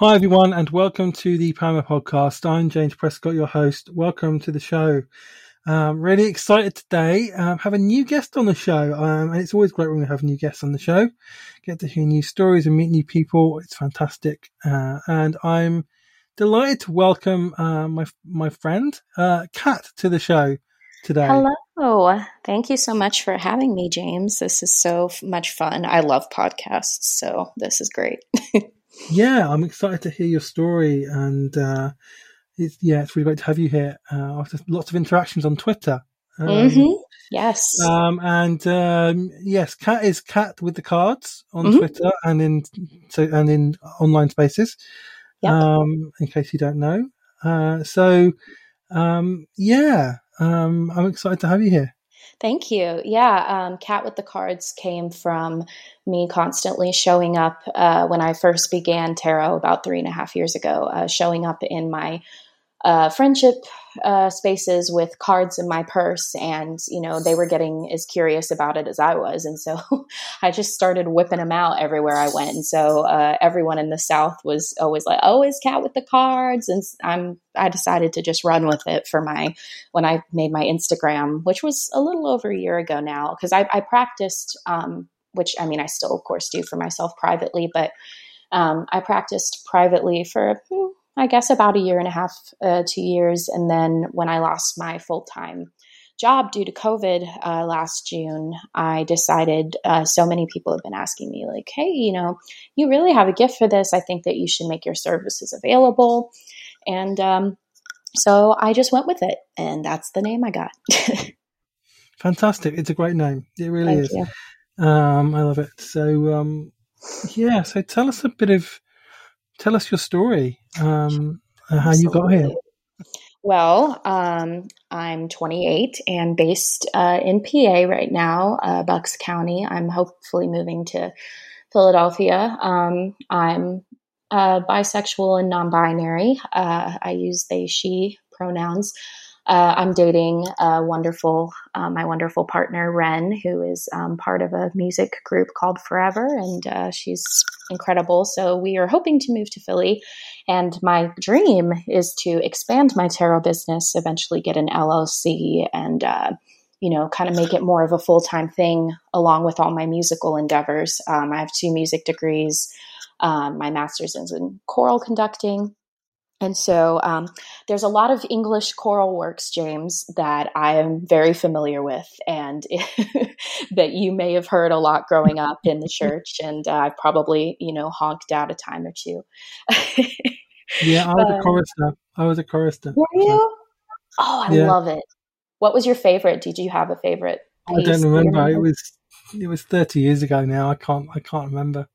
Hi, everyone, and welcome to the Poema podcast. I'm James Prescott, your host. Welcome to the show. Um, really excited today. Um, have a new guest on the show, um, and it's always great when we have new guests on the show. Get to hear new stories and meet new people. It's fantastic, uh, and I'm delighted to welcome uh, my my friend uh, Cat to the show today. Hello, thank you so much for having me, James. This is so much fun. I love podcasts, so this is great. yeah, I'm excited to hear your story, and uh, it's, yeah, it's really great to have you here. Uh, after lots of interactions on Twitter. Um, mm-hmm. Yes. Um, and um, yes, cat is cat with the cards on mm-hmm. Twitter and in so and in online spaces. Yep. Um, in case you don't know. Uh, so um, yeah, um, I'm excited to have you here. Thank you. Yeah, um, Cat with the Cards came from me constantly showing up uh, when I first began tarot about three and a half years ago, uh, showing up in my uh, friendship uh, spaces with cards in my purse, and you know they were getting as curious about it as I was, and so I just started whipping them out everywhere I went. And so uh, everyone in the South was always like, "Oh, is Cat with the cards?" And I'm I decided to just run with it for my when I made my Instagram, which was a little over a year ago now, because I, I, practiced, um, which I mean I still of course do for myself privately, but um, I practiced privately for. Hmm, I guess about a year and a half, uh, two years. And then when I lost my full time job due to COVID uh, last June, I decided uh, so many people have been asking me, like, hey, you know, you really have a gift for this. I think that you should make your services available. And um, so I just went with it. And that's the name I got. Fantastic. It's a great name. It really Thank is. Um, I love it. So, um, yeah, so tell us a bit of tell us your story, um, how you got here. Well, um, I'm 28 and based uh, in PA right now, uh, Bucks County. I'm hopefully moving to Philadelphia. Um, I'm uh, bisexual and non binary. Uh, I use they, she pronouns. Uh, I'm dating a wonderful, uh, my wonderful partner, Ren, who is um, part of a music group called Forever, and uh, she's incredible. So we are hoping to move to Philly. And my dream is to expand my tarot business, eventually get an LLC, and uh, you know, kind of make it more of a full time thing along with all my musical endeavors. Um, I have two music degrees. Um, my master's is in choral conducting and so um, there's a lot of English choral works, James, that I am very familiar with, and that you may have heard a lot growing up in the church, and uh, I've probably, you know, honked out a time or two. yeah, I was a chorister. I was a chorister. Were you? So, oh, I yeah. love it. What was your favorite? Did you have a favorite? I don't remember. It was it was 30 years ago now. I can't I can't remember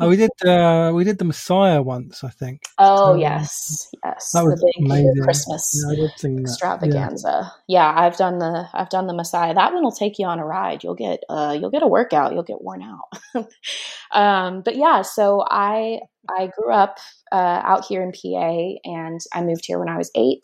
oh, we did uh, we did the Messiah once, I think. Oh um, yes, yes, that was the big amazing. Christmas yeah, extravaganza. Yeah. yeah. I've done the I've done the Messiah. That one will take you on a ride. You'll get uh, you'll get a workout. You'll get worn out. um, but yeah, so I I grew up uh, out here in PA, and I moved here when I was eight.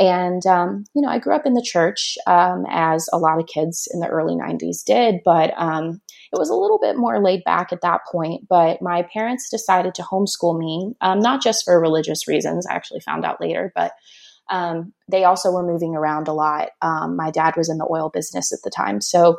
And, um, you know, I grew up in the church, um, as a lot of kids in the early 90s did, but um, it was a little bit more laid back at that point. But my parents decided to homeschool me, um, not just for religious reasons, I actually found out later, but um, they also were moving around a lot. Um, my dad was in the oil business at the time. So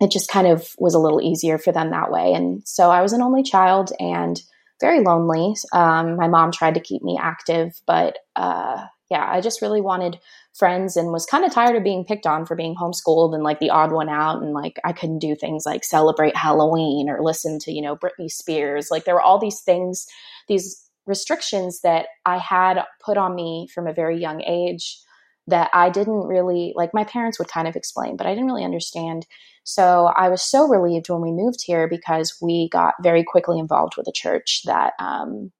it just kind of was a little easier for them that way. And so I was an only child and very lonely. my mom tried to keep me active, but uh, yeah, I just really wanted friends and was kind of tired of being picked on for being homeschooled and like the odd one out. And like I couldn't do things like celebrate Halloween or listen to, you know, Britney Spears. Like there were all these things, these restrictions that I had put on me from a very young age that I didn't really like my parents would kind of explain, but I didn't really understand. So I was so relieved when we moved here because we got very quickly involved with a church that um,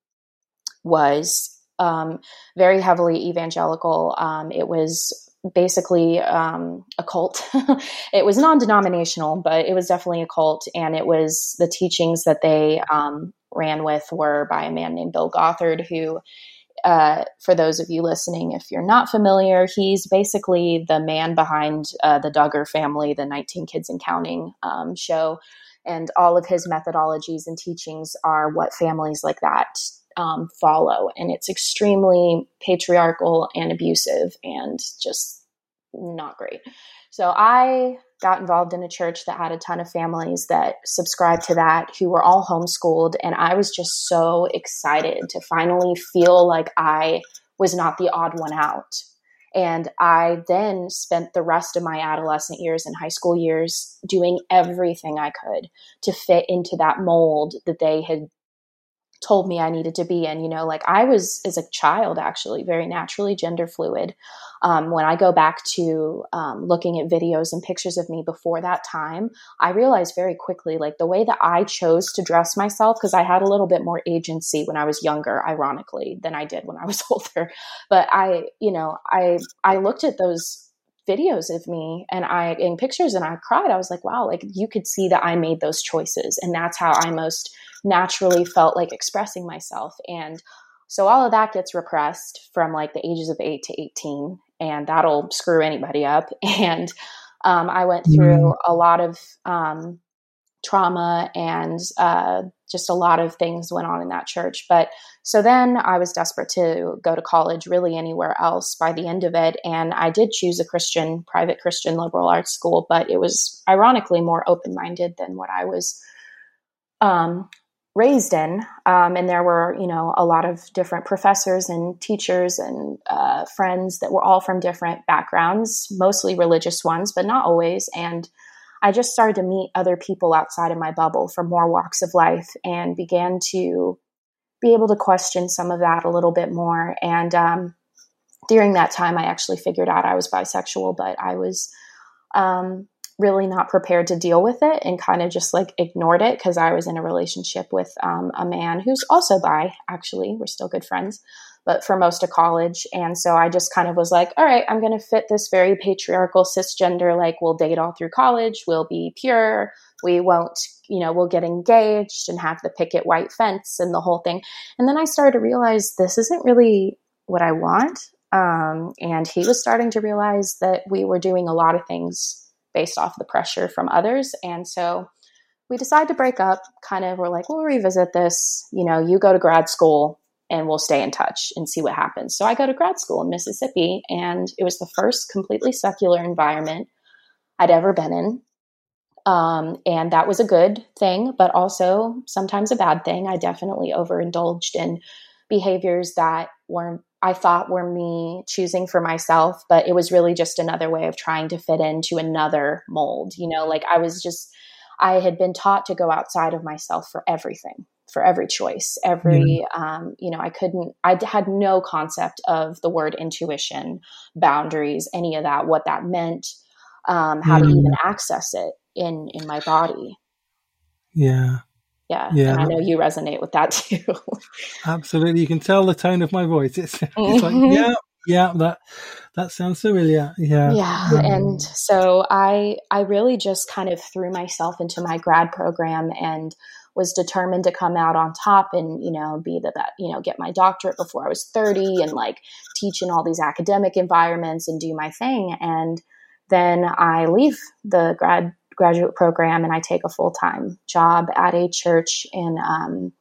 was um, very heavily evangelical. Um, it was basically um, a cult. it was non denominational, but it was definitely a cult. And it was the teachings that they um, ran with were by a man named Bill Gothard, who, uh, for those of you listening, if you're not familiar, he's basically the man behind uh, the Duggar family, the 19 Kids and Counting um, show. And all of his methodologies and teachings are what families like that um, follow. And it's extremely patriarchal and abusive and just not great. So I got involved in a church that had a ton of families that subscribed to that who were all homeschooled. And I was just so excited to finally feel like I was not the odd one out. And I then spent the rest of my adolescent years and high school years doing everything I could to fit into that mold that they had told me I needed to be in. You know, like I was as a child actually very naturally gender fluid. Um, when I go back to um, looking at videos and pictures of me before that time, I realized very quickly like the way that I chose to dress myself because I had a little bit more agency when I was younger, ironically, than I did when I was older. But I, you know, I I looked at those videos of me and I in pictures and I cried. I was like, wow, like you could see that I made those choices. And that's how I most naturally felt like expressing myself. And so all of that gets repressed from like the ages of eight to 18, and that'll screw anybody up. And um, I went through mm. a lot of um, trauma and uh, just a lot of things went on in that church. But so then I was desperate to go to college, really anywhere else by the end of it. And I did choose a Christian, private Christian liberal arts school, but it was ironically more open minded than what I was um, raised in. Um, and there were, you know, a lot of different professors and teachers and uh, friends that were all from different backgrounds, mostly religious ones, but not always. And I just started to meet other people outside of my bubble from more walks of life and began to be able to question some of that a little bit more. And um, during that time, I actually figured out I was bisexual, but I was um, really not prepared to deal with it and kind of just like ignored it because I was in a relationship with um, a man who's also bi, actually. We're still good friends, but for most of college. And so I just kind of was like, all right, I'm going to fit this very patriarchal cisgender, like we'll date all through college, we'll be pure, we won't, you know, we'll get engaged and have the picket white fence and the whole thing. And then I started to realize this isn't really what I want. Um, and he was starting to realize that we were doing a lot of things based off the pressure from others. And so we decided to break up, kind of, we're like, we'll revisit this. You know, you go to grad school and we'll stay in touch and see what happens. So I go to grad school in Mississippi, and it was the first completely secular environment I'd ever been in. Um, and that was a good thing, but also sometimes a bad thing. I definitely overindulged in behaviors that were I thought were me choosing for myself, but it was really just another way of trying to fit into another mold. You know, like I was just, I had been taught to go outside of myself for everything, for every choice, every, um, you know, I couldn't, I had no concept of the word intuition, boundaries, any of that, what that meant, um, how mm. to even access it in in my body. Yeah. Yeah. Yeah. And I know you resonate with that too. Absolutely. You can tell the tone of my voice. It's, it's mm-hmm. like, yeah, yeah, that that sounds familiar. Yeah. Yeah. Um, and so I I really just kind of threw myself into my grad program and was determined to come out on top and you know be the best you know get my doctorate before I was 30 and like teach in all these academic environments and do my thing and then I leave the grad graduate program and I take a full time job at a church in um,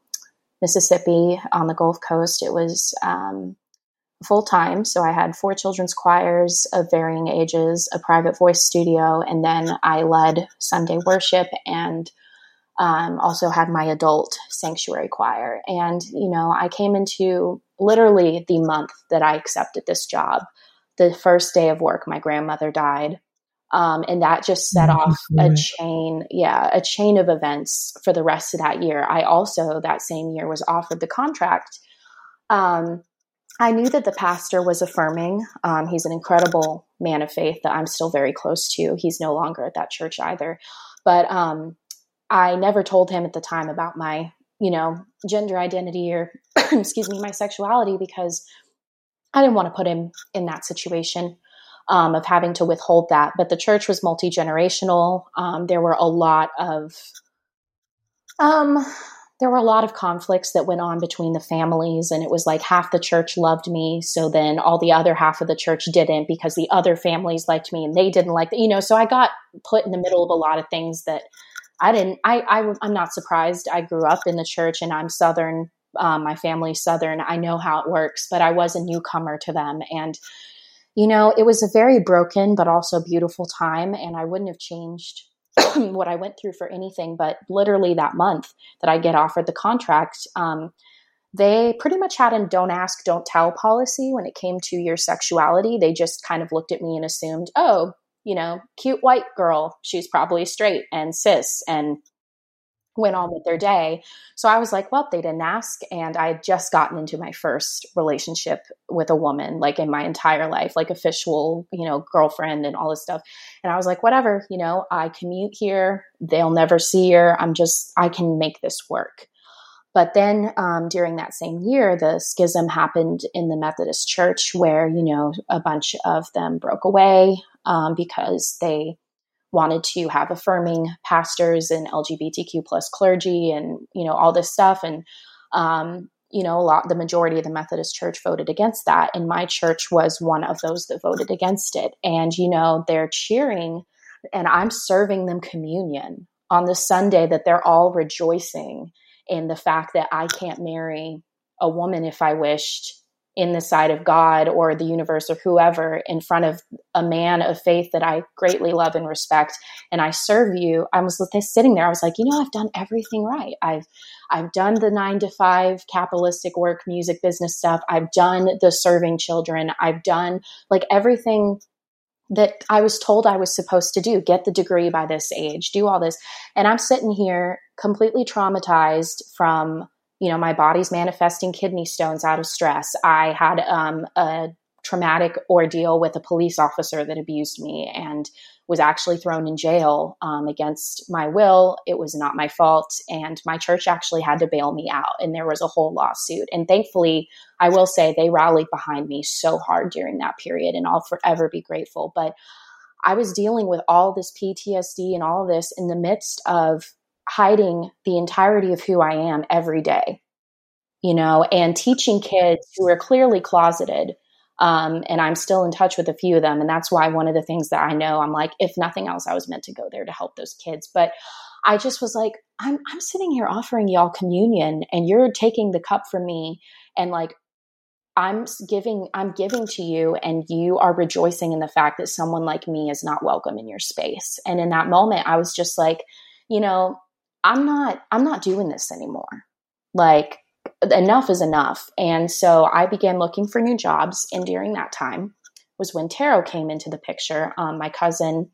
Mississippi on the Gulf Coast. It was um, full time. So I had four children's choirs of varying ages, a private voice studio, and then I led Sunday worship and um, also had my adult sanctuary choir. And, you know, I came into literally the month that I accepted this job. The first day of work, my grandmother died. Um, and that just set mm-hmm. off a chain, yeah, a chain of events for the rest of that year. I also, that same year, was offered the contract. Um, I knew that the pastor was affirming. Um, he's an incredible man of faith that I'm still very close to. He's no longer at that church either. But um, I never told him at the time about my, you know, gender identity or, excuse me, my sexuality because I didn't want to put him in that situation um, of having to withhold that. But the church was multi generational. Um, there were a lot of um, there were a lot of conflicts that went on between the families, and it was like half the church loved me, so then all the other half of the church didn't because the other families liked me and they didn't like you know. So I got put in the middle of a lot of things that I didn't. I, I I'm not surprised. I grew up in the church, and I'm Southern Um, my family's Southern. I know how it works, but I was a newcomer to them. And, you know, it was a very broken but also beautiful time. And I wouldn't have changed what I went through for anything. But literally that month that I get offered the contract, um, they pretty much had a don't ask, don't tell policy when it came to your sexuality. They just kind of looked at me and assumed, oh, you know, cute white girl, she's probably straight and cis and went on with their day. So I was like, well, they didn't ask. And I had just gotten into my first relationship with a woman, like in my entire life, like official, you know, girlfriend and all this stuff. And I was like, whatever, you know, I commute here. They'll never see her. I'm just, I can make this work. But then um, during that same year, the schism happened in the Methodist Church, where you know a bunch of them broke away um, because they wanted to have affirming pastors and LGBTQ plus clergy, and you know all this stuff. And um, you know, a lot the majority of the Methodist Church voted against that, and my church was one of those that voted against it. And you know, they're cheering, and I'm serving them communion on the Sunday that they're all rejoicing in the fact that I can't marry a woman if I wished in the sight of God or the universe or whoever in front of a man of faith that I greatly love and respect and I serve you I was sitting there I was like you know I've done everything right. I've I've done the 9 to 5 capitalistic work music business stuff. I've done the serving children. I've done like everything that I was told I was supposed to do. Get the degree by this age, do all this. And I'm sitting here completely traumatized from, you know, my body's manifesting kidney stones out of stress. I had um, a traumatic ordeal with a police officer that abused me and was actually thrown in jail um, against my will. It was not my fault. And my church actually had to bail me out. And there was a whole lawsuit. And thankfully, I will say they rallied behind me so hard during that period. And I'll forever be grateful. But I was dealing with all this PTSD and all this in the midst of hiding the entirety of who I am every day, you know, and teaching kids who are clearly closeted um, and I'm still in touch with a few of them. And that's why one of the things that I know, I'm like, if nothing else, I was meant to go there to help those kids. But I just was like, I'm, I'm sitting here offering y'all communion and you're taking the cup from me and like, I'm giving, I'm giving to you and you are rejoicing in the fact that someone like me is not welcome in your space. And in that moment, I was just like, you know, I'm not, I'm not doing this anymore. Like, enough is enough. And so I began looking for new jobs. And during that time was when tarot came into the picture. Um, my cousin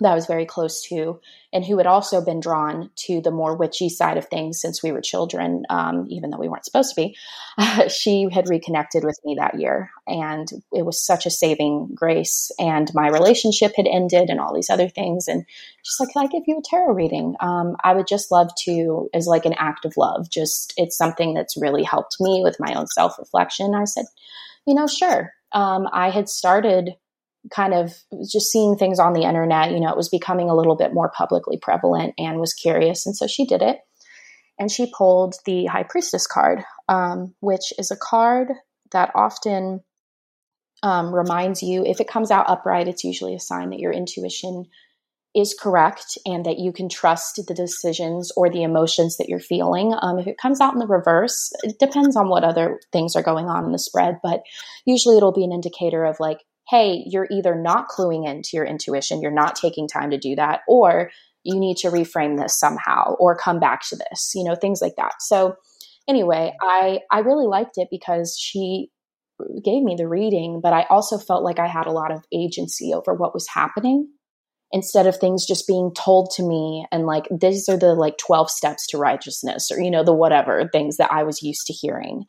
that I was very close to, and who had also been drawn to the more witchy side of things since we were children, um, even though we weren't supposed to be. she had reconnected with me that year, and it was such a saving grace. And my relationship had ended, and all these other things. And she's like, "Can I give you a tarot reading?" Um, I would just love to, as like an act of love. Just it's something that's really helped me with my own self reflection. I said, "You know, sure." Um, I had started kind of just seeing things on the internet, you know, it was becoming a little bit more publicly prevalent and was curious. And so she did it. And she pulled the High Priestess card, um, which is a card that often um, reminds you if it comes out upright, it's usually a sign that your intuition is correct and that you can trust the decisions or the emotions that you're feeling. Um, if it comes out in the reverse, it depends on what other things are going on in the spread, but usually it'll be an indicator of like, hey, you're either not cluing into your intuition, you're not taking time to do that, or you need to reframe this somehow or come back to this, you know, things like that. So anyway, I I really liked it because she gave me the reading, but I also felt like I had a lot of agency over what was happening instead of things just being told to me and like these are the like 12 steps to righteousness or you know the whatever things that I was used to hearing.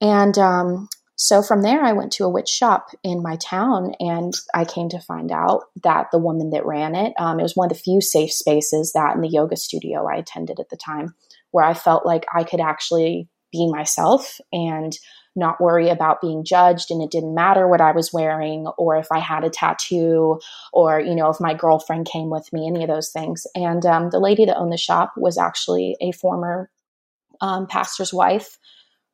And um so from there, I went to a witch shop in my town, and I came to find out that the woman that ran it, um, it was one of the few safe spaces that in the yoga studio I attended at the time, where I felt like I could actually be myself and not worry about being judged and it didn't matter what I was wearing or if I had a tattoo or you know if my girlfriend came with me any of those things. And um, the lady that owned the shop was actually a former um, pastor's wife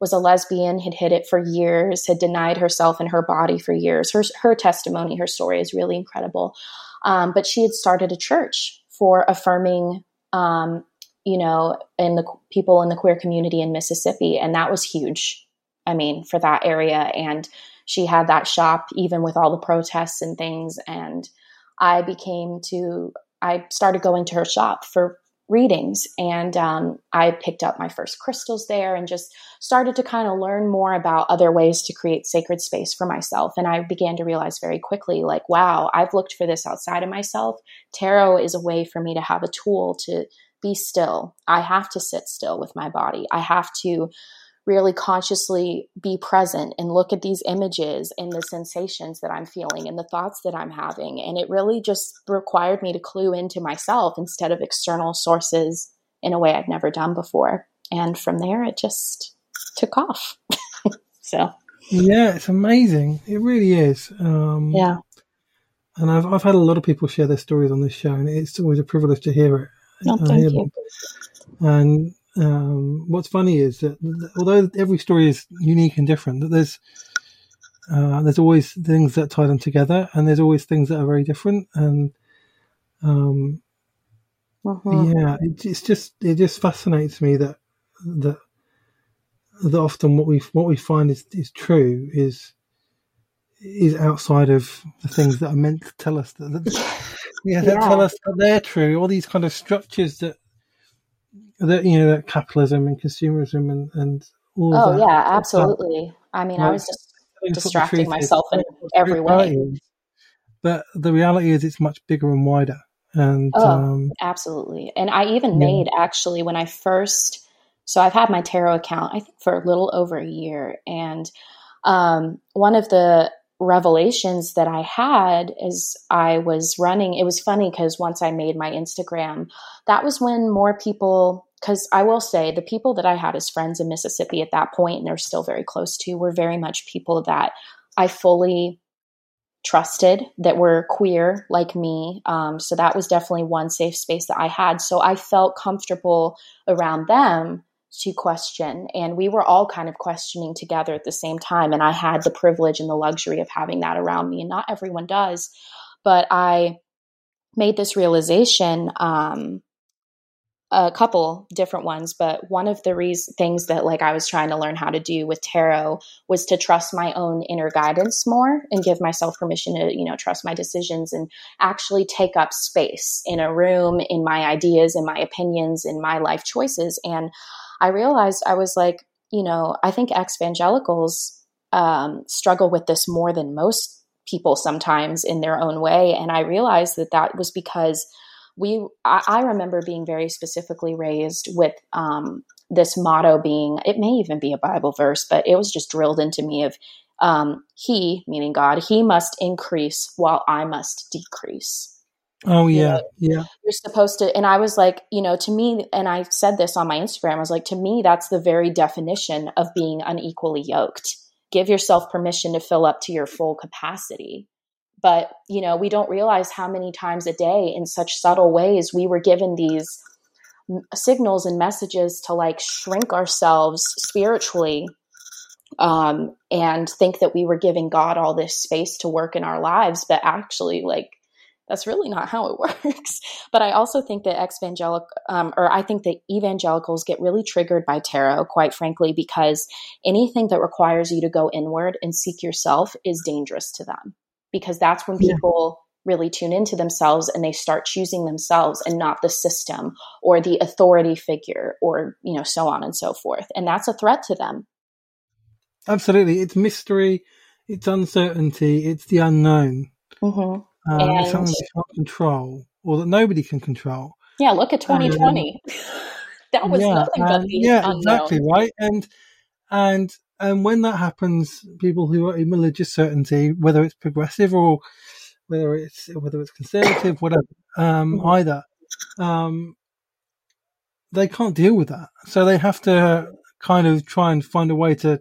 was a lesbian, had hid it for years, had denied herself and her body for years. Her, her testimony, her story is really incredible. Um, but she had started a church for affirming um, you know, in the people in the queer community in Mississippi. And that was huge. I mean, for that area. And she had that shop even with all the protests and things. And I became to, I started going to her shop for readings and um, i picked up my first crystals there and just started to kind of learn more about other ways to create sacred space for myself and i began to realize very quickly like wow i've looked for this outside of myself. Tarot is a way for me to have a tool to be still. I have to sit still with my body. I have to really consciously be present and look at these images and the sensations that I'm feeling and the thoughts that I'm having. And it really just required me to clue into myself instead of external sources in a way I'd never done before. And from there, it just took off. so. Yeah, it's amazing. It really is. Um, yeah. And I've, I've had a lot of people share their stories on this show, and it's always a privilege to hear it. No, thank you. Them. And um, what's funny is that although every story is unique and different, that there's uh, there's always things that tie them together, and there's always things that are very different. And um, uh-huh. yeah, it, it's just it just fascinates me that that that often what we what we find is is true is is outside of the things that are meant to tell us that, that yeah, that yeah. tell us that they're true. All these kind of structures that that you know that capitalism and consumerism and and all oh yeah absolutely. I mean like, i was just distracting myself is, in every way. but the reality is it's much bigger and wider. And oh, um, absolutely. And i even yeah. made actually when i first so i've had my tarot account i think for a little over a year. And um, one of the revelations that I had as I was running, it was funny because once I made my Instagram, that was when more people because I will say the people that I had as friends in Mississippi at that point, and they're still very close to, were very much people that I fully trusted that were queer like me. Um, so that was definitely one safe space that I had. So I felt comfortable around them to question. And we were all kind of questioning together at the same time. And I had the privilege and the luxury of having that around me. And not everyone does. But I made this realization um, a couple different ones, but one of the re- things that like I was trying to learn how to do with tarot was to trust my own inner guidance more and give myself permission to, you know, trust my decisions and actually take up space in a room, in my ideas, in my opinions, in my life choices. And I realized I was like, you know, I think evangelicals um, struggle with this more than most people sometimes in their own way. And I realized that that was because we I, I remember being very specifically raised with um, this motto being it may even be a Bible verse, but it was just drilled into me of um, he, meaning God, he must increase while I must decrease. Oh yeah, you know, yeah. You're supposed to, and I was like, you know, to me, and I said this on my Instagram. I was like, to me, that's the very definition of being unequally yoked. Give yourself permission to fill up to your full capacity but you know we don't realize how many times a day in such subtle ways we were given these signals and messages to like shrink ourselves spiritually um, and think that we were giving god all this space to work in our lives but actually like that's really not how it works. But i also think that evangelical um, or i think that evangelicals get really triggered by tarot quite frankly because anything that requires you to go inward and seek yourself is dangerous to them. Because that's when people yeah. really tune into themselves and they start choosing themselves and not the system or the authority figure or you know so on and so forth. And that's a threat to them. Absolutely. It's mystery. It's uncertainty. It's the unknown. Mm-hmm. Um, and, something we can't control or that nobody can control yeah look at 2020 um, that was yeah, nothing but the yeah unknown. exactly right and and and when that happens, people who are in religious certainty, whether it's progressive or whether it's whether it's conservative, whatever, um, mm-hmm. either, um, they can't deal with that. So they have to kind of try and find a way to,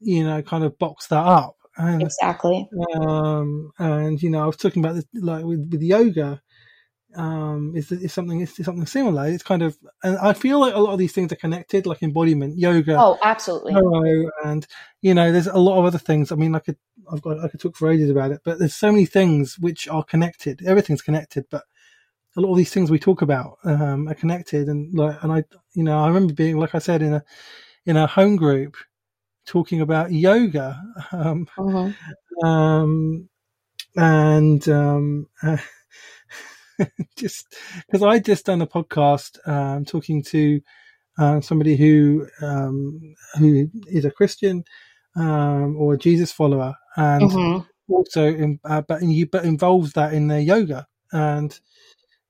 you know, kind of box that up. And, exactly. Um, and you know, I was talking about this like with, with yoga um, is, is something is something similar. It's kind of, and I feel like a lot of these things are connected, like embodiment, yoga. Oh, absolutely. and you know, there's a lot of other things. I mean, I could, I've got, I could talk for ages about it, but there's so many things which are connected. Everything's connected, but a lot of these things we talk about um, are connected. And like, and I, you know, I remember being, like I said, in a in a home group talking about yoga, um, mm-hmm. um, and um, uh, just because I just done a podcast um, talking to uh, somebody who um, who is a Christian um, or a Jesus follower, and mm-hmm. also in, uh, but you but involves that in their yoga and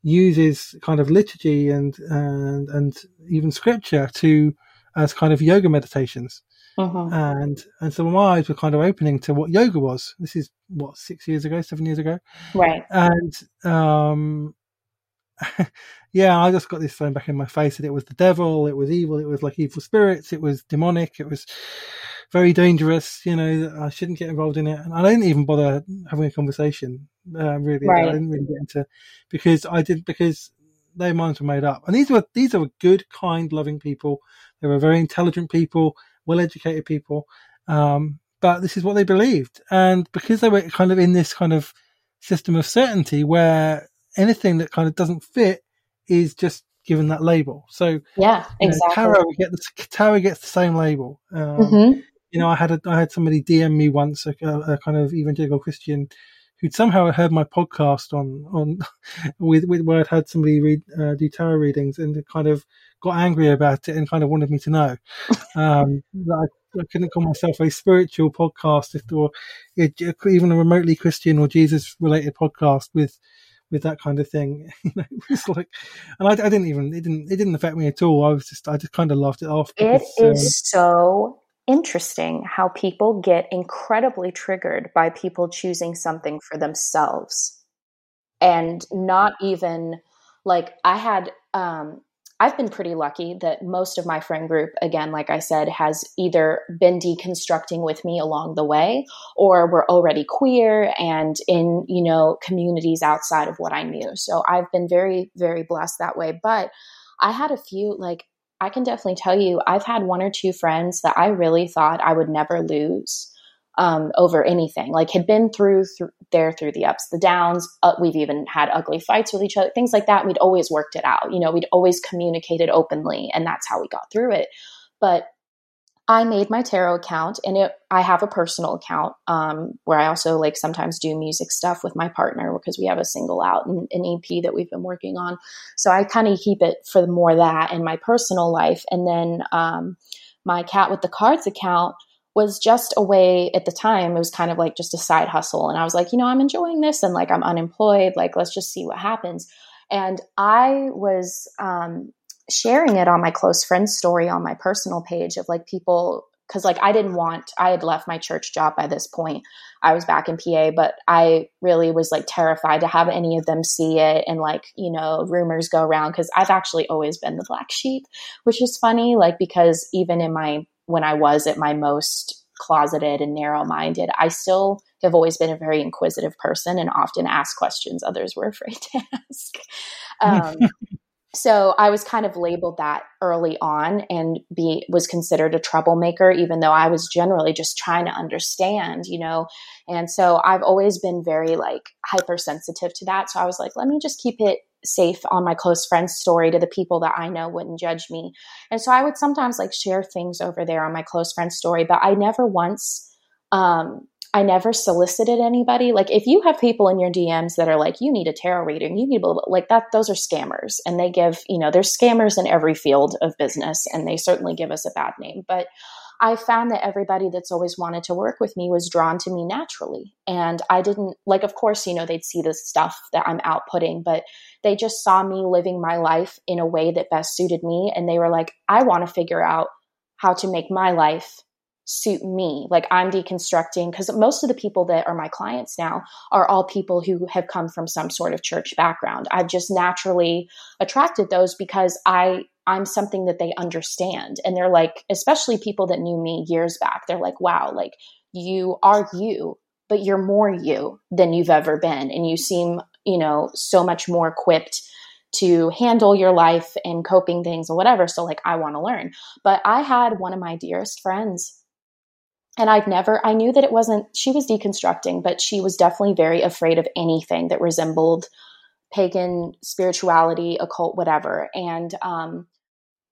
uses kind of liturgy and and and even scripture to as kind of yoga meditations. Mm-hmm. And and so my eyes were kind of opening to what yoga was. This is what six years ago, seven years ago, right? And um, yeah, I just got this thrown back in my face that it was the devil, it was evil, it was like evil spirits, it was demonic, it was very dangerous. You know, I shouldn't get involved in it, and I didn't even bother having a conversation. Uh, really, right. I didn't really get into because I did because their minds were made up, and these were these are good, kind, loving people. They were very intelligent people well educated people. Um, but this is what they believed. And because they were kind of in this kind of system of certainty where anything that kind of doesn't fit is just given that label. So yeah, exactly. You know, tarot, get the, tarot gets the same label. Um, mm-hmm. You know, I had a, I had somebody DM me once, a, a kind of evangelical Christian, who'd somehow heard my podcast on on with, with where I'd had somebody read uh, do tarot readings and kind of got angry about it and kind of wanted me to know um, that I, I, couldn't call myself a spiritual podcast or even a remotely Christian or Jesus related podcast with with that kind of thing. you know, it was like, and I, I, didn't even it didn't it didn't affect me at all. I was just I just kind of laughed it off. Because, it is um, so interesting how people get incredibly triggered by people choosing something for themselves and not even like I had um I've been pretty lucky that most of my friend group, again, like I said, has either been deconstructing with me along the way or were already queer and in, you know, communities outside of what I knew. So I've been very, very blessed that way. But I had a few, like, I can definitely tell you, I've had one or two friends that I really thought I would never lose um, over anything. Like had been through, through there through the ups, the downs. Uh, we've even had ugly fights with each other, things like that. We'd always worked it out. You know, we'd always communicated openly, and that's how we got through it. But I made my tarot account, and it. I have a personal account um, where I also like sometimes do music stuff with my partner because we have a single out and an EP that we've been working on. So I kind of keep it for more that in my personal life, and then um, my cat with the cards account was just a way at the time it was kind of like just a side hustle and i was like you know i'm enjoying this and like i'm unemployed like let's just see what happens and i was um, sharing it on my close friends story on my personal page of like people because like i didn't want i had left my church job by this point i was back in pa but i really was like terrified to have any of them see it and like you know rumors go around because i've actually always been the black sheep which is funny like because even in my when I was at my most closeted and narrow minded, I still have always been a very inquisitive person and often ask questions others were afraid to ask. Um, so I was kind of labeled that early on and be was considered a troublemaker, even though I was generally just trying to understand, you know. And so I've always been very like hypersensitive to that. So I was like, let me just keep it safe on my close friends story to the people that I know wouldn't judge me. And so I would sometimes like share things over there on my close friends story, but I never once um I never solicited anybody. Like if you have people in your DMs that are like, you need a tarot reading, you need a like that, those are scammers. And they give, you know, there's scammers in every field of business and they certainly give us a bad name. But I found that everybody that's always wanted to work with me was drawn to me naturally. And I didn't, like, of course, you know, they'd see the stuff that I'm outputting, but they just saw me living my life in a way that best suited me. And they were like, I want to figure out how to make my life suit me. Like I'm deconstructing because most of the people that are my clients now are all people who have come from some sort of church background. I've just naturally attracted those because I I'm something that they understand. And they're like, especially people that knew me years back, they're like, wow, like you are you, but you're more you than you've ever been. And you seem, you know, so much more equipped to handle your life and coping things or whatever. So, like, I want to learn. But I had one of my dearest friends and I'd never, I knew that it wasn't, she was deconstructing, but she was definitely very afraid of anything that resembled pagan spirituality, occult, whatever. And um,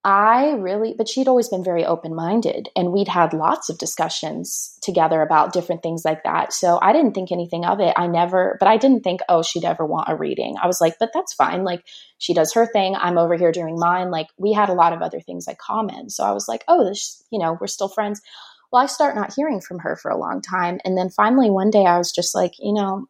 I really, but she'd always been very open minded, and we'd had lots of discussions together about different things like that. So I didn't think anything of it. I never, but I didn't think, oh, she'd ever want a reading. I was like, but that's fine. Like, she does her thing. I'm over here doing mine. Like, we had a lot of other things in common. So I was like, oh, this, you know, we're still friends. Well, I start not hearing from her for a long time. And then finally, one day I was just like, you know,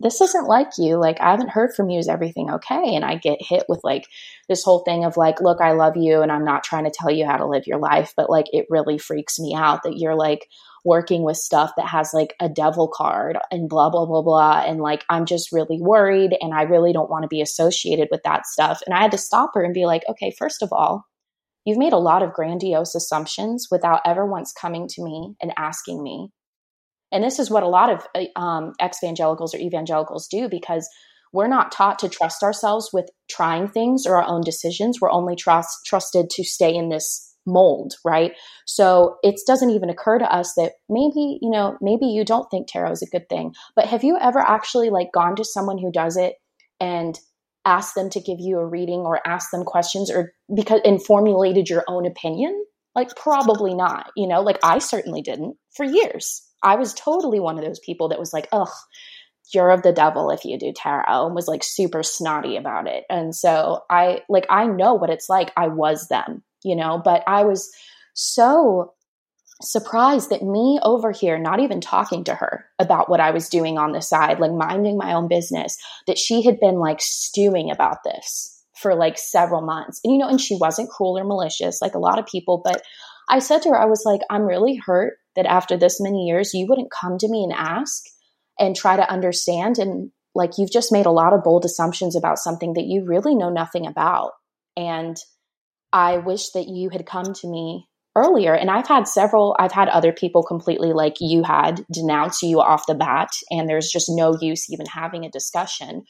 this isn't like you. Like, I haven't heard from you. Is everything okay? And I get hit with like this whole thing of like, look, I love you and I'm not trying to tell you how to live your life, but like, it really freaks me out that you're like working with stuff that has like a devil card and blah, blah, blah, blah. And like, I'm just really worried and I really don't want to be associated with that stuff. And I had to stop her and be like, okay, first of all, you've made a lot of grandiose assumptions without ever once coming to me and asking me and this is what a lot of uh, um, evangelicals or evangelicals do because we're not taught to trust ourselves with trying things or our own decisions. We're only trust, trusted to stay in this mold, right? So it doesn't even occur to us that maybe, you know, maybe you don't think tarot is a good thing. But have you ever actually like gone to someone who does it and asked them to give you a reading or asked them questions or because and formulated your own opinion? Like probably not, you know, like I certainly didn't for years. I was totally one of those people that was like, ugh, you're of the devil if you do tarot and was like super snotty about it. And so I like I know what it's like. I was them, you know, but I was so surprised that me over here not even talking to her about what I was doing on the side, like minding my own business, that she had been like stewing about this for like several months. And you know, and she wasn't cruel or malicious like a lot of people, but I said to her I was like I'm really hurt that after this many years, you wouldn't come to me and ask and try to understand. And like you've just made a lot of bold assumptions about something that you really know nothing about. And I wish that you had come to me earlier. And I've had several, I've had other people completely like you had denounce you off the bat, and there's just no use even having a discussion.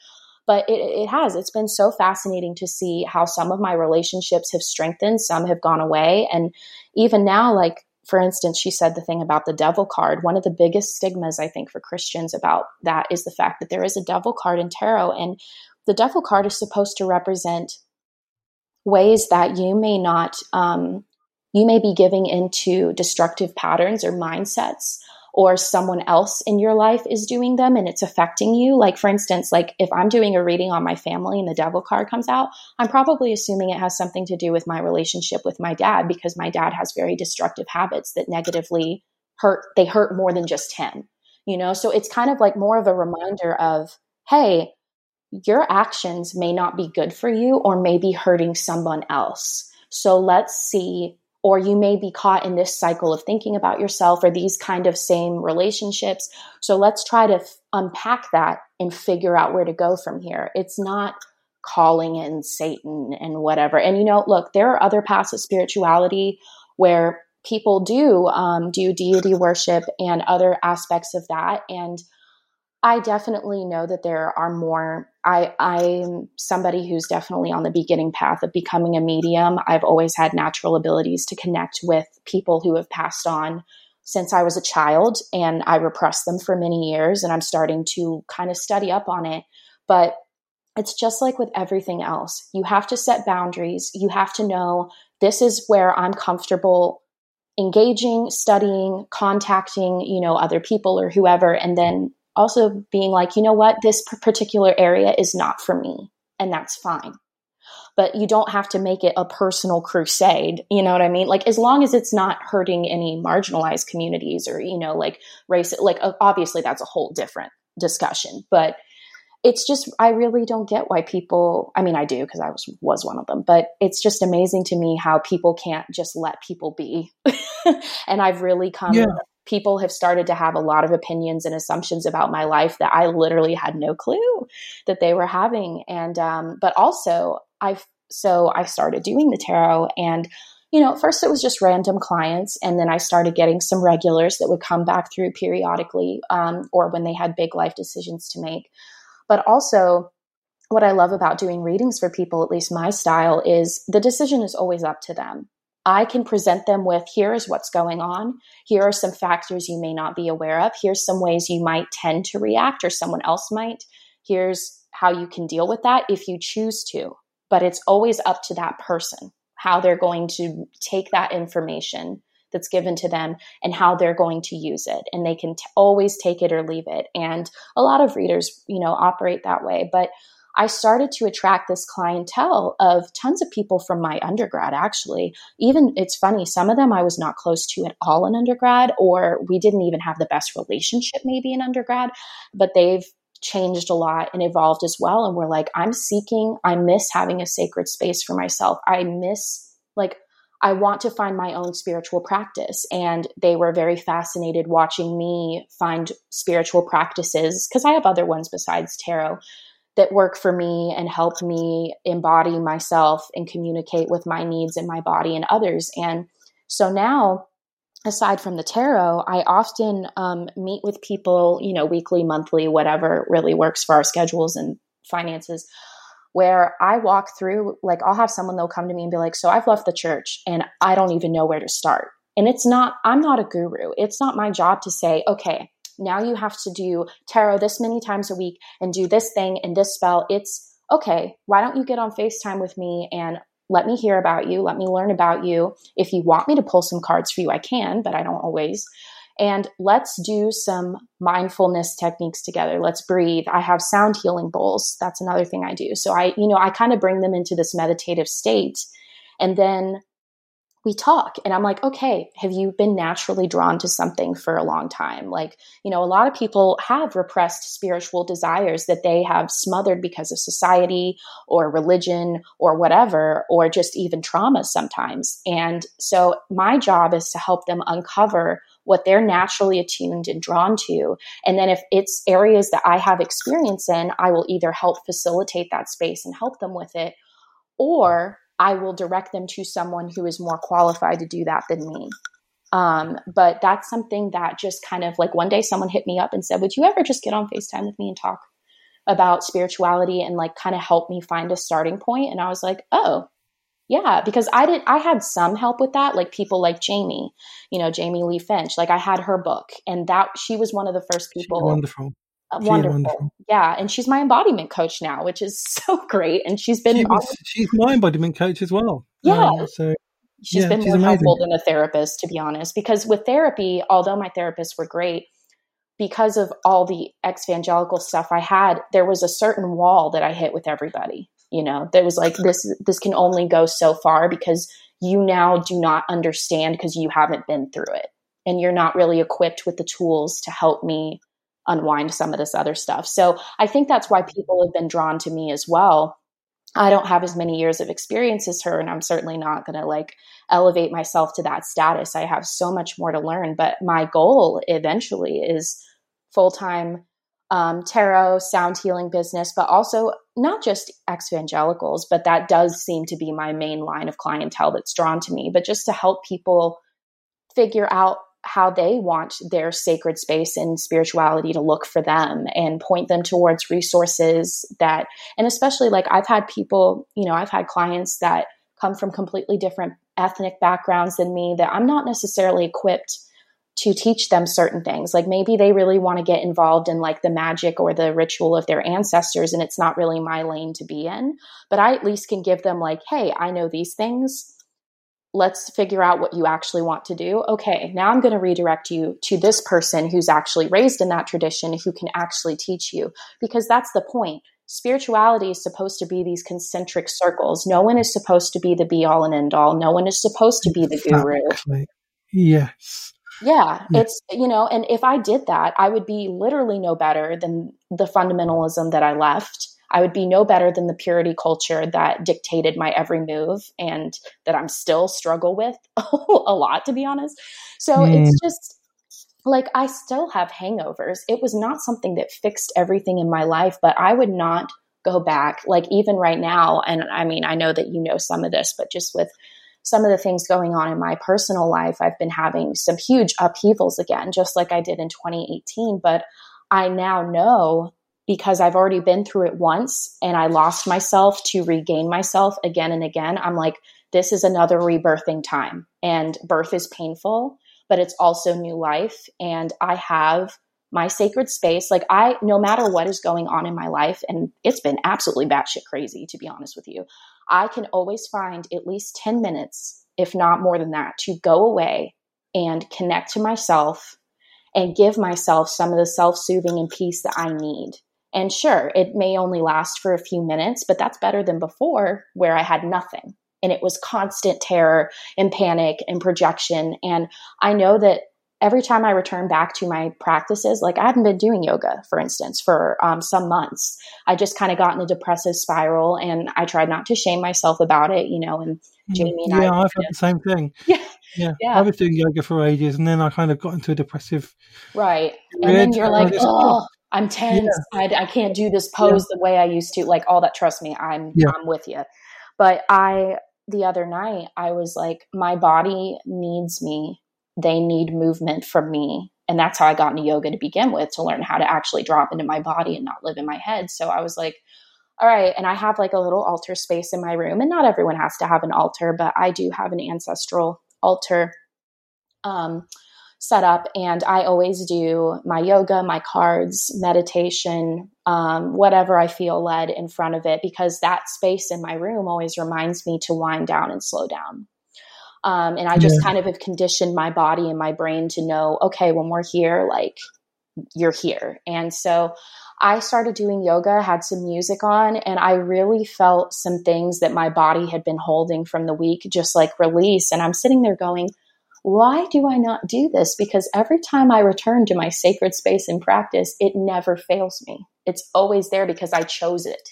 But it, it has. It's been so fascinating to see how some of my relationships have strengthened, some have gone away. And even now, like for instance, she said the thing about the devil card. One of the biggest stigmas, I think, for Christians about that is the fact that there is a devil card in tarot. And the devil card is supposed to represent ways that you may not, um, you may be giving into destructive patterns or mindsets or someone else in your life is doing them and it's affecting you. Like, for instance, like if I'm doing a reading on my family and the devil card comes out, I'm probably assuming it has something to do with my relationship with my dad because my dad has very destructive habits that negatively hurt, they hurt more than just him, you know? So it's kind of like more of a reminder of, hey, your actions may not be good for you or may be hurting someone else. So let's see or you may be caught in this cycle of thinking about yourself or these kind of same relationships. So let's try to f- unpack that and figure out where to go from here. It's not calling in Satan and whatever. And you know, look, there are other paths of spirituality where people do um, do deity worship and other aspects of that. And I definitely know that there are more. I, I'm somebody who's definitely on the beginning path of becoming a medium. I've always had natural abilities to connect with people who have passed on since I was a child, and I repressed them for many years, and I'm starting to kind of study up on it. But it's just like with everything else. You have to set boundaries. You have to know this is where I'm comfortable engaging, studying, contacting, you know, other people or whoever, and then also being like, you know what, this particular area is not for me, and that's fine. But you don't have to make it a personal crusade. You know what I mean? Like, as long as it's not hurting any marginalized communities or, you know, like race, like, obviously that's a whole different discussion. But it's just, I really don't get why people, I mean, I do because I was, was one of them, but it's just amazing to me how people can't just let people be. and I've really come yeah people have started to have a lot of opinions and assumptions about my life that I literally had no clue that they were having. And, um, but also I've, so I started doing the tarot and, you know, first it was just random clients. And then I started getting some regulars that would come back through periodically, um, or when they had big life decisions to make. But also, what I love about doing readings for people, at least my style, is the decision is always up to them. I can present them with here is what's going on. Here are some factors you may not be aware of. Here's some ways you might tend to react or someone else might. Here's how you can deal with that if you choose to. But it's always up to that person how they're going to take that information that's given to them and how they're going to use it. And they can t- always take it or leave it. And a lot of readers, you know, operate that way. But I started to attract this clientele of tons of people from my undergrad, actually. Even it's funny, some of them I was not close to at all in undergrad, or we didn't even have the best relationship maybe in undergrad, but they've changed a lot and evolved as well. And we're like, I'm seeking, I miss having a sacred space for myself. I miss, like, I want to find my own spiritual practice. And they were very fascinated watching me find spiritual practices because I have other ones besides tarot that work for me and help me embody myself and communicate with my needs and my body and others. And so now, aside from the tarot, I often um, meet with people, you know, weekly, monthly, whatever really works for our schedules and finances, where I walk through, like, I'll have someone, they'll come to me and be like, So I've left the church and I don't even know where to start. And it's not, I'm not a guru. It's not my job to say, okay, now you have to do tarot this many times a week and do this thing and this spell. It's okay, why don't you get on FaceTime with me and let me hear about you, let me learn about you. If you want me to pull some cards for you, I can, but I don't always. And let's do some mindfulness techniques together. Let's breathe. I have sound healing bowls. That's another thing I do. So I, you know, I kind of bring them into this meditative state. And then we talk and i'm like okay have you been naturally drawn to something for a long time? Like you know a lot of people have repressed spiritual desires that they have smothered because of society or religion or whatever or just even trauma sometimes. And so my job is to help them uncover what they're naturally attuned and drawn to. And then if it's areas that i have experience in i will either help facilitate that space and help them with it or I will direct them to someone who is more qualified to do that than me. Um, but that's something that just kind of like one day someone hit me up and said, Would you ever just get on FaceTime with me and talk about spirituality and like kind of help me find a starting point? And I was like, Oh, yeah, because I did I had some help with that, like people like Jamie, you know, Jamie Lee Finch. Like I had her book and that she was one of the first people She's wonderful. Wonderful. wonderful. Yeah. And she's my embodiment coach now, which is so great. And she's been, she was, she's my embodiment coach as well. Yeah. Um, so she's yeah, been she's more amazing. helpful than a therapist, to be honest, because with therapy, although my therapists were great, because of all the evangelical stuff I had, there was a certain wall that I hit with everybody. You know, there was like this this can only go so far because you now do not understand because you haven't been through it. And you're not really equipped with the tools to help me unwind some of this other stuff. So I think that's why people have been drawn to me as well. I don't have as many years of experience as her, and I'm certainly not going to like elevate myself to that status. I have so much more to learn, but my goal eventually is full time um, tarot, sound healing business, but also not just evangelicals, but that does seem to be my main line of clientele that's drawn to me, but just to help people figure out how they want their sacred space and spirituality to look for them and point them towards resources that and especially like I've had people, you know, I've had clients that come from completely different ethnic backgrounds than me that I'm not necessarily equipped to teach them certain things. Like maybe they really want to get involved in like the magic or the ritual of their ancestors and it's not really my lane to be in, but I at least can give them like, "Hey, I know these things let's figure out what you actually want to do. Okay, now I'm going to redirect you to this person who's actually raised in that tradition who can actually teach you because that's the point. Spirituality is supposed to be these concentric circles. No one is supposed to be the be all and end all. No one is supposed to be the guru. Exactly. Yes. Yeah, it's, you know, and if I did that, I would be literally no better than the fundamentalism that I left I would be no better than the purity culture that dictated my every move and that I'm still struggle with a lot, to be honest. So mm. it's just like I still have hangovers. It was not something that fixed everything in my life, but I would not go back. Like even right now, and I mean, I know that you know some of this, but just with some of the things going on in my personal life, I've been having some huge upheavals again, just like I did in 2018. But I now know because I've already been through it once and I lost myself to regain myself again and again. I'm like, this is another rebirthing time. And birth is painful, but it's also new life. And I have my sacred space. Like I, no matter what is going on in my life, and it's been absolutely batshit crazy, to be honest with you, I can always find at least 10 minutes, if not more than that, to go away and connect to myself and give myself some of the self soothing and peace that I need. And sure, it may only last for a few minutes, but that's better than before where I had nothing. And it was constant terror and panic and projection. And I know that every time I return back to my practices, like I haven't been doing yoga, for instance, for um, some months. I just kind of got in a depressive spiral and I tried not to shame myself about it, you know, and mm, Jamie and I. yeah, I. I've had the same thing. Yeah. Yeah. yeah. I was doing yoga for ages and then I kind of got into a depressive. Right. And then you're like, oh, I'm tense. Yeah. I, I, can't do this pose yeah. the way I used to. Like all that. Trust me, I'm yeah. I'm with you. But I the other night I was like, my body needs me. They need movement from me. And that's how I got into yoga to begin with, to learn how to actually drop into my body and not live in my head. So I was like, all right. And I have like a little altar space in my room. And not everyone has to have an altar, but I do have an ancestral altar. Um, set up and I always do my yoga, my cards, meditation, um, whatever I feel led in front of it because that space in my room always reminds me to wind down and slow down. Um, and I just yeah. kind of have conditioned my body and my brain to know, okay, when we're here, like you're here. And so I started doing yoga, had some music on, and I really felt some things that my body had been holding from the week just like release. And I'm sitting there going, why do I not do this? Because every time I return to my sacred space in practice, it never fails me. It's always there because I chose it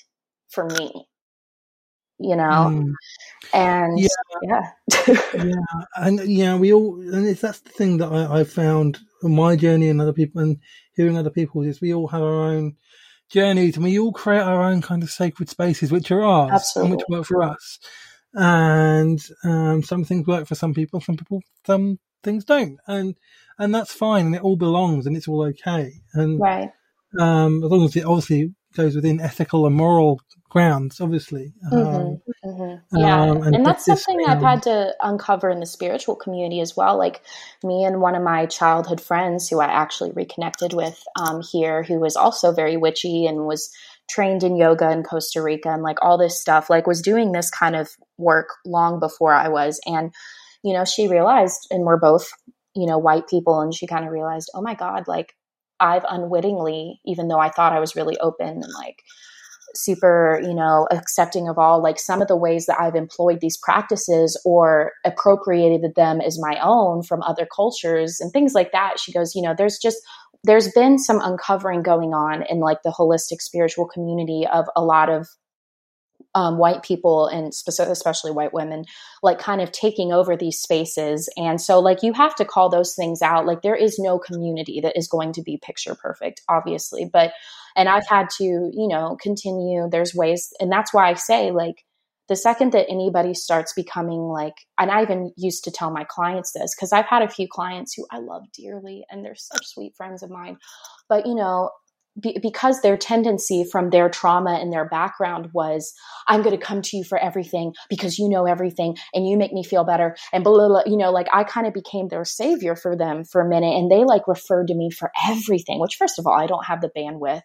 for me. You know, mm. and yeah, yeah, yeah, and yeah, we all, and it's that's the thing that I, I found on my journey and other people and hearing other people is we all have our own journeys and we all create our own kind of sacred spaces, which are ours Absolutely. and which work for us and um, some things work for some people, some people, some things don't, and and that's fine, and it all belongs, and it's all okay, and right. Um, as long as it obviously goes within ethical and moral grounds, obviously. Mm-hmm, um, mm-hmm. Yeah, um, and, and that's something I've had to uncover in the spiritual community as well. Like me and one of my childhood friends, who I actually reconnected with um, here, who was also very witchy and was trained in yoga in Costa Rica and like all this stuff, like was doing this kind of work long before I was. And, you know, she realized, and we're both, you know, white people, and she kind of realized, oh my God, like I've unwittingly, even though I thought I was really open and like super, you know, accepting of all, like some of the ways that I've employed these practices or appropriated them as my own from other cultures and things like that. She goes, you know, there's just there's been some uncovering going on in like the holistic spiritual community of a lot of um, white people and especially white women like kind of taking over these spaces. And so like you have to call those things out. Like there is no community that is going to be picture perfect obviously. But and i've had to you know continue. There's ways and that's why i say like the second that anybody starts becoming like, and I even used to tell my clients this because I've had a few clients who I love dearly and they're such sweet friends of mine. But, you know, be, because their tendency from their trauma and their background was, I'm going to come to you for everything because you know everything and you make me feel better. And blah, blah, blah. you know, like I kind of became their savior for them for a minute. And they like referred to me for everything, which, first of all, I don't have the bandwidth.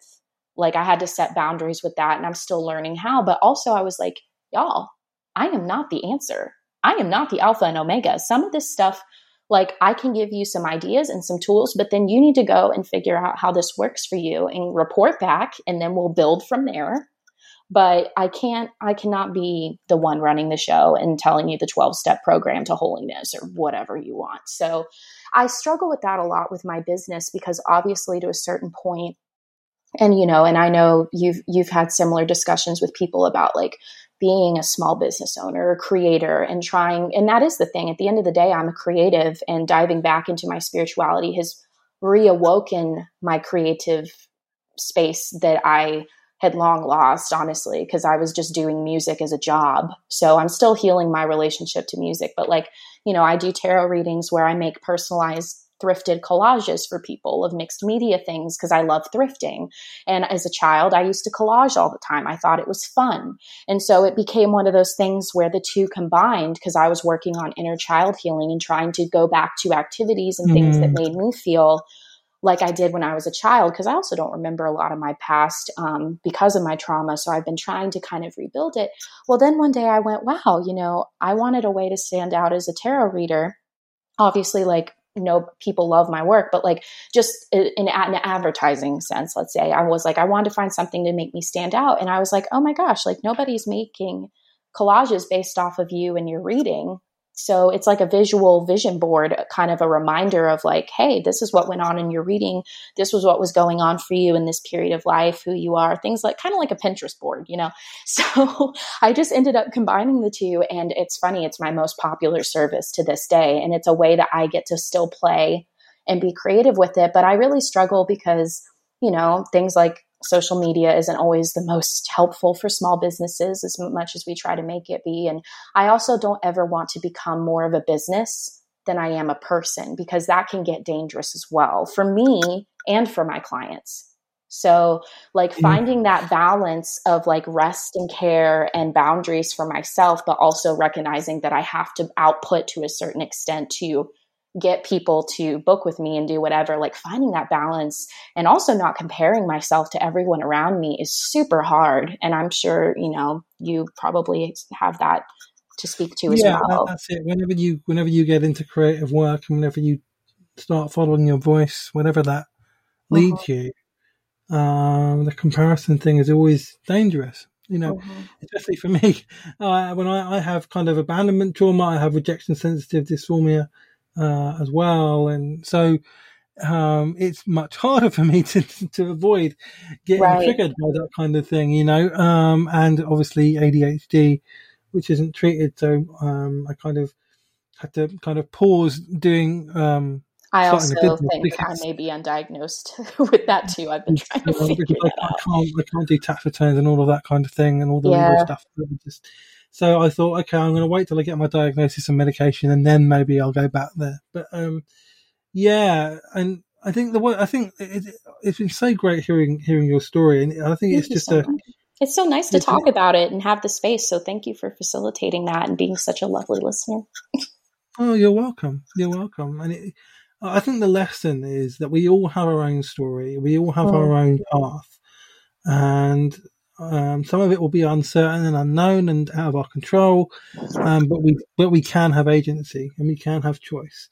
Like I had to set boundaries with that and I'm still learning how. But also, I was like, y'all, I am not the answer. I am not the alpha and omega. Some of this stuff, like I can give you some ideas and some tools, but then you need to go and figure out how this works for you and report back, and then we'll build from there. But I can't, I cannot be the one running the show and telling you the 12 step program to holiness or whatever you want. So I struggle with that a lot with my business because obviously, to a certain point, and you know and i know you've you've had similar discussions with people about like being a small business owner a creator and trying and that is the thing. At the end of the day i'm a creative and diving back into my spirituality has reawoken my creative space that i had long lost honestly because i was just doing music as a job. So i'm still healing my relationship to music but like you know i do tarot readings where i make personalized thrifted collages for people of mixed media things because I love thrifting. And as a child, I used to collage all the time. I thought it was fun. And so it became one of those things where the two combined because I was working on inner child healing and trying to go back to activities and things mm. that made me feel like I did when I was a child, because I also don't remember a lot of my past um, because of my trauma. So I've been trying to kind of rebuild it. Well, then one day I went, wow, you know, I wanted a way to stand out as a tarot reader. Obviously, like, know, people love my work, but like just in, in an advertising sense, let's say, I was like, I wanted to find something to make me stand out. And I was like, oh my gosh, like nobody's making collages based off of you and your reading so it's like a visual vision board, kind of a reminder of like, hey, this is what went on in your reading. This was what was going on for you in this period of life, who you are, things like kind of like a Pinterest board, you know? So I just ended up combining the two. And it's funny, it's my most popular service to this day. And it's a way that I get to still play and be creative with it. But I really struggle because, you know, things like social media isn't always the most helpful for small businesses as much as we try to make it be. And I also don't ever want to become more of a business than I am a person because that can get dangerous as well for me and for my clients. So, like mm. finding that balance of like rest and care and boundaries for myself, but also recognizing that I have to output to a certain extent to get people to book with me and do whatever like finding that balance and also not comparing myself to everyone around me is super hard. And i'm sure you know you probably have that to speak to as yeah, well. that's it. Whenever you whenever you get into creative work and whenever you start following your voice whatever that leads uh-huh. you um, the comparison thing is always dangerous. You know, uh-huh. especially for me, uh, when I, I, have kind of abandonment trauma, I have rejection sensitive dysphoria, uh, as well, and so um, it's much harder for me to to avoid getting right. triggered by that kind of thing, you know. Um, and obviously ADHD, which isn't treated, so um, I kind of had to kind of pause doing. Um, I also think because, I may be undiagnosed with that too. I've been trying to figure I, I, can't, I can't do tax returns and all of that kind of thing and all the yeah. legal stuff. Just so I thought, okay, I'm going to wait till I get my diagnosis and medication, and then maybe I'll go back there. But um, yeah, and I think the I think it, has been so great hearing hearing your story, and I think thank it's just so a. Much. It's so nice to talk about it and have the space. So thank you for facilitating that and being such a lovely listener. oh, you're welcome. You're welcome. And it, I think the lesson is that we all have our own story. We all have oh. our own path, and um, some of it will be uncertain and unknown and out of our control, um, but we but we can have agency and we can have choice,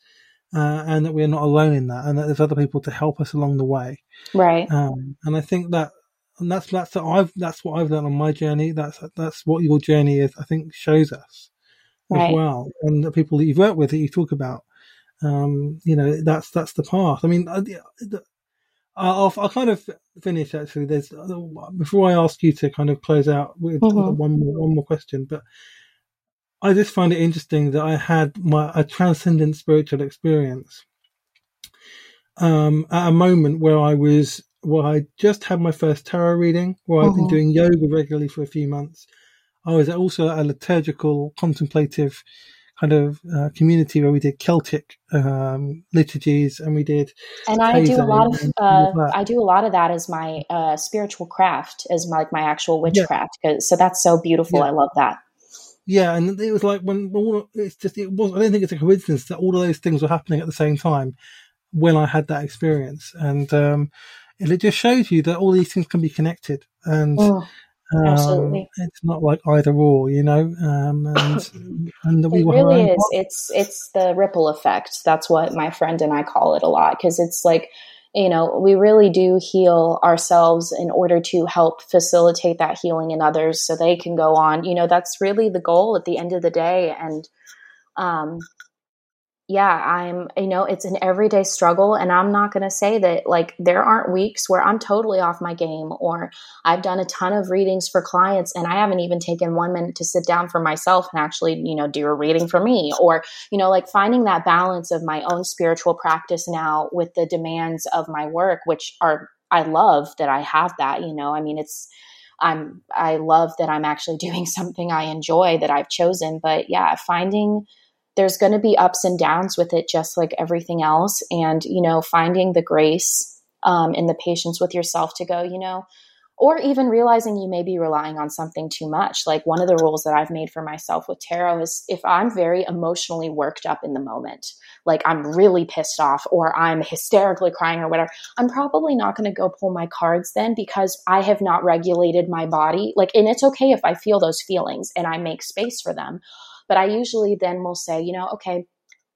uh, and that we're not alone in that, and that there's other people to help us along the way. Right. Um, and I think that and that's that's what I've that's what I've done on my journey. That's that's what your journey is. I think shows us right. as well, and the people that you've worked with that you talk about. Um, you know, that's that's the path. I mean, uh, I'll, I'll kind of finish actually. There's before I ask you to kind of close out with mm-hmm. one more one more question, but I just find it interesting that I had my a transcendent spiritual experience um, at a moment where I was where I just had my first tarot reading, where I've been mm-hmm. doing yoga regularly for a few months. I was also at a liturgical contemplative kind of uh, community where we did Celtic um, liturgies and we did. And I do a lot of uh, I do a lot of that as my uh, spiritual craft, as my, like my actual witchcraft. Yeah. So that's so beautiful. Yeah. I love that. Yeah, and it was like when all it's just it was. I don't think it's a coincidence that all of those things were happening at the same time when I had that experience, and um, it just shows you that all these things can be connected. And oh. Absolutely. Um, it's not like either or, you know. Um, and, and we it really is. It's it's the ripple effect. That's what my friend and I call it a lot because it's like, you know, we really do heal ourselves in order to help facilitate that healing in others, so they can go on. You know, that's really the goal at the end of the day. And um, yeah, I'm, you know, it's an everyday struggle. And I'm not going to say that like there aren't weeks where I'm totally off my game or I've done a ton of readings for clients and I haven't even taken one minute to sit down for myself and actually, you know, do a reading for me or, you know, like finding that balance of my own spiritual practice now with the demands of my work, which are, I love that I have that, you know, I mean, it's, I'm, I love that I'm actually doing something I enjoy that I've chosen. But yeah, finding, there's going to be ups and downs with it, just like everything else. And, you know, finding the grace um, and the patience with yourself to go, you know, or even realizing you may be relying on something too much. Like one of the rules that I've made for myself with tarot is if I'm very emotionally worked up in the moment, like I'm really pissed off or I'm hysterically crying or whatever, I'm probably not going to go pull my cards then because I have not regulated my body. Like, and it's okay if I feel those feelings and I make space for them. But I usually then will say, you know, okay,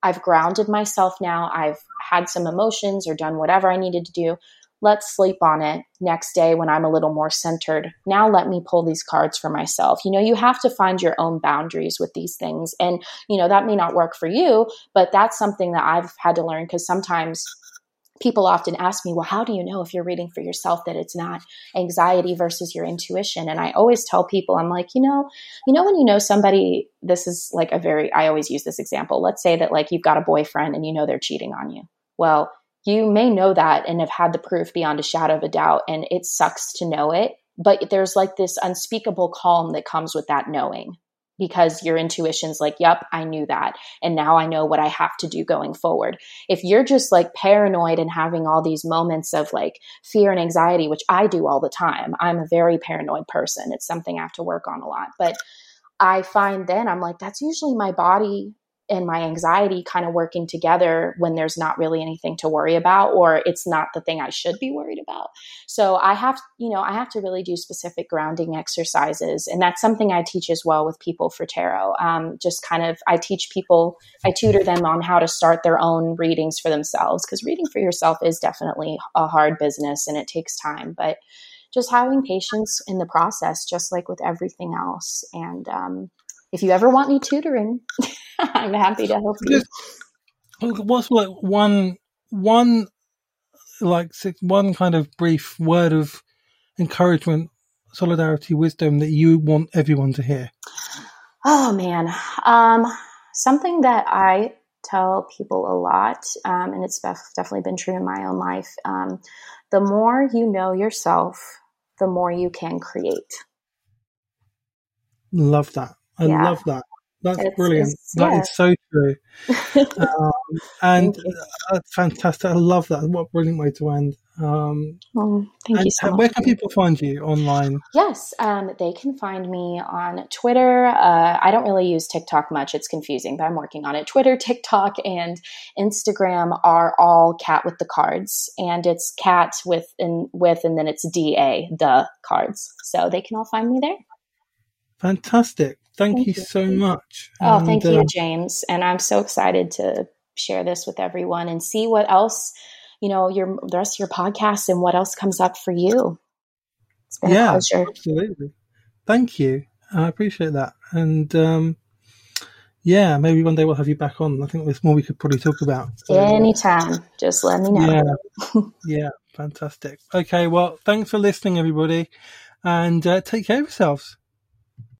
I've grounded myself now. I've had some emotions or done whatever I needed to do let's sleep on it next day when I'm a little more centered. Now let me pull these cards for myself. You know, you have to find your own boundaries with these things. And, you know, that may not work for you, but that's something that I've had to learn because sometimes people often ask me, well, how do you know if you're reading for yourself that it's not anxiety versus your intuition? And I always tell people, I'm like, you know, you know, when you know somebody, this is like a very, I always use this example. Let's say that like you've got a boyfriend and you know they're cheating on you. Well, you may know that and have had the proof beyond a shadow of a doubt and it sucks to know it but there's like this unspeakable calm that comes with that knowing because your intuition's like yep i knew that and now i know what i have to do going forward. If you're just like paranoid and having all these moments of like fear and anxiety which i do all the time i'm a very paranoid person it's something i have to work on a lot but I find then I'm like, that's usually my body and my anxiety kind of working together when there's not really anything to worry about or it's not the thing I should be worried about. So I have, you know, I have to really do specific grounding exercises. And that's something I teach as well with people for tarot. Um, just kind of, I teach people, I tutor them on how to start their own readings for themselves because reading for yourself is definitely a hard business and it takes time. But just having patience in the process, just like with everything else. And um, if you ever want me tutoring, I'm happy to help you. What's like one one like one kind of brief word of encouragement, solidarity, wisdom that you want everyone to hear? Oh man, um, something that I tell people a lot, um, and it's definitely been true in my own life. Um, the more you know yourself, the more you can create. Love that. I yeah. love that. That's it's, brilliant. It's, yeah. That is so true. um, and uh, fantastic. I love that. What a brilliant way to end. Um, oh, thank you so much. Where can people find you online? Yes, um, they can find me on Twitter. Uh, I don't really use TikTok much. It's confusing, but I'm working on it. Twitter, TikTok, and Instagram are all cat with the cards, and it's cat with and with, and then it's da the cards. So they can all find me there. Fantastic. Thank, thank you, you, so much. Oh, and, thank you, uh, James. And I'm so excited to share this with everyone and see what else, you know, your the rest of your podcast and what else comes up for you. It's been yeah, a pleasure. Absolutely. Thank you. I appreciate that. And um, yeah, maybe one day we'll have you back on. I think there's more we could probably talk about. So, Anytime. Just let me know. Yeah. yeah. Fantastic. Okay. Well, thanks for listening, everybody. And uh, take care of yourselves.